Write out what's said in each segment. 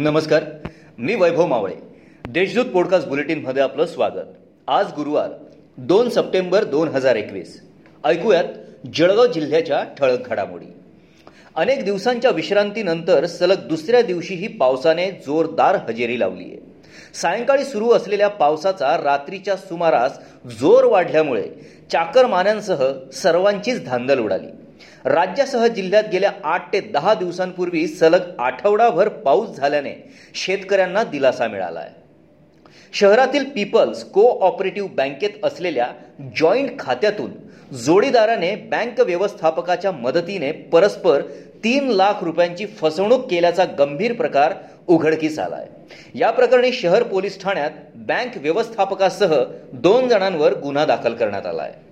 नमस्कार मी वैभव मावळे. देशदूत पॉडकास्ट बुलेटिनमध्ये आपलं स्वागत. आज गुरुवार दोन सप्टेंबर दोन हजार एकवीस. ऐकूयात जळगाव जिल्ह्याच्या ठळक घडामोडी. अनेक दिवसांच्या विश्रांतीनंतर सलग दुसऱ्या दिवशीही पावसाने जोरदार हजेरी लावली आहे. सायंकाळी सुरू असलेल्या पावसाचा रात्रीच्या सुमारास जोर वाढल्यामुळे चाकरमान्यांसह सर्वांचीच धांदल उडाली. राज्यासह जिल्ह्यात गेल्या आठ ते दहा दिवसांपूर्वी सलग आठवडाभर पाऊस झाल्याने शेतकऱ्यांना दिलासा मिळाला आहे शहरातील पीपल्स को ऑपरेटिव्ह बँकेत असलेल्या जॉईंट खात्यातून जोडीदाराने बँक व्यवस्थापकाच्या मदतीने परस्पर तीन लाख रुपयांची फसवणूक केल्याचा गंभीर प्रकार उघडकीस आलाय. या प्रकरणी शहर पोलीस ठाण्यात बँक व्यवस्थापकासह दोन जणांवर गुन्हा दाखल करण्यात आला आहे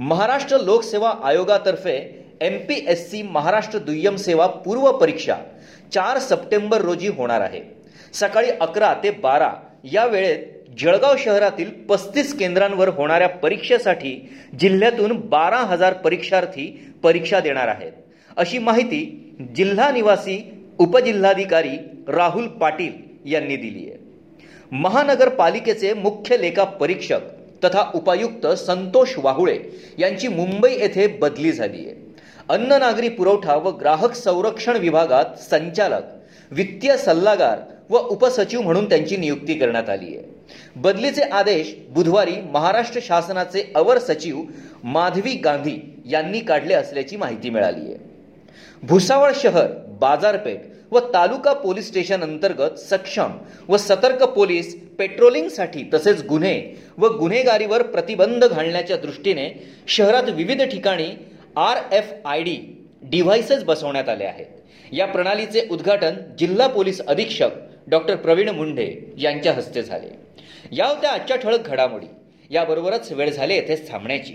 महाराष्ट्र लोकसेवा आयोगातर्फे M P S C Maharashtra दुय्यम सेवा पूर्व परीक्षा चार सप्टेंबर रोजी होणार आहे. सकाळी अकरा ते बारा या वेळेत जळगाव शहरातील पस्तीस केंद्रांवर होणाऱ्या परीक्षेसाठी जिल्ह्यातून बारा हजार परीक्षार्थी परीक्षा देणार आहेत. अशी माहिती जिल्हा निवासी उपजिल्हाधिकारी राहुल पाटील यांनी दिली आहे. महानगरपालिकेचे मुख्य लेखा परीक्षक तथा उपायुक्त संतोष वाहुळे यांची मुंबई येथे बदली झाली आहे. अन्न नागरी पुरवठा व ग्राहक संरक्षण विभागात संचालक वित्तीय सल्लागार व उपसचिव म्हणून त्यांची नियुक्ती करण्यात आली आहे. बदलीचे आदेश बुधवारी महाराष्ट्र शासनाचे अवर सचिव माधवी गांधी यांनी काढले असल्याची माहिती मिळाली आहे. भुसावळ शहर बाजारपेठ व तालुका पोलीस स्टेशन अंतर्गत सक्षम व सतर्क पोलीस पेट्रोलिंगसाठी तसेच गुन्हे व गुन्हेगारीवर प्रतिबंध घालण्याच्या दृष्टीने शहरात विविध ठिकाणी R F I D devices बसवण्यात आले आहेत. या प्रणालीचे उद्घाटन जिल्हा पोलीस अधीक्षक डॉक्टर प्रवीण मुंढे यांच्या हस्ते झाले. या होत्या आजच्या ठळक घडामोडी. याबरोबरच वेळ झाले येथेच थांबण्याची.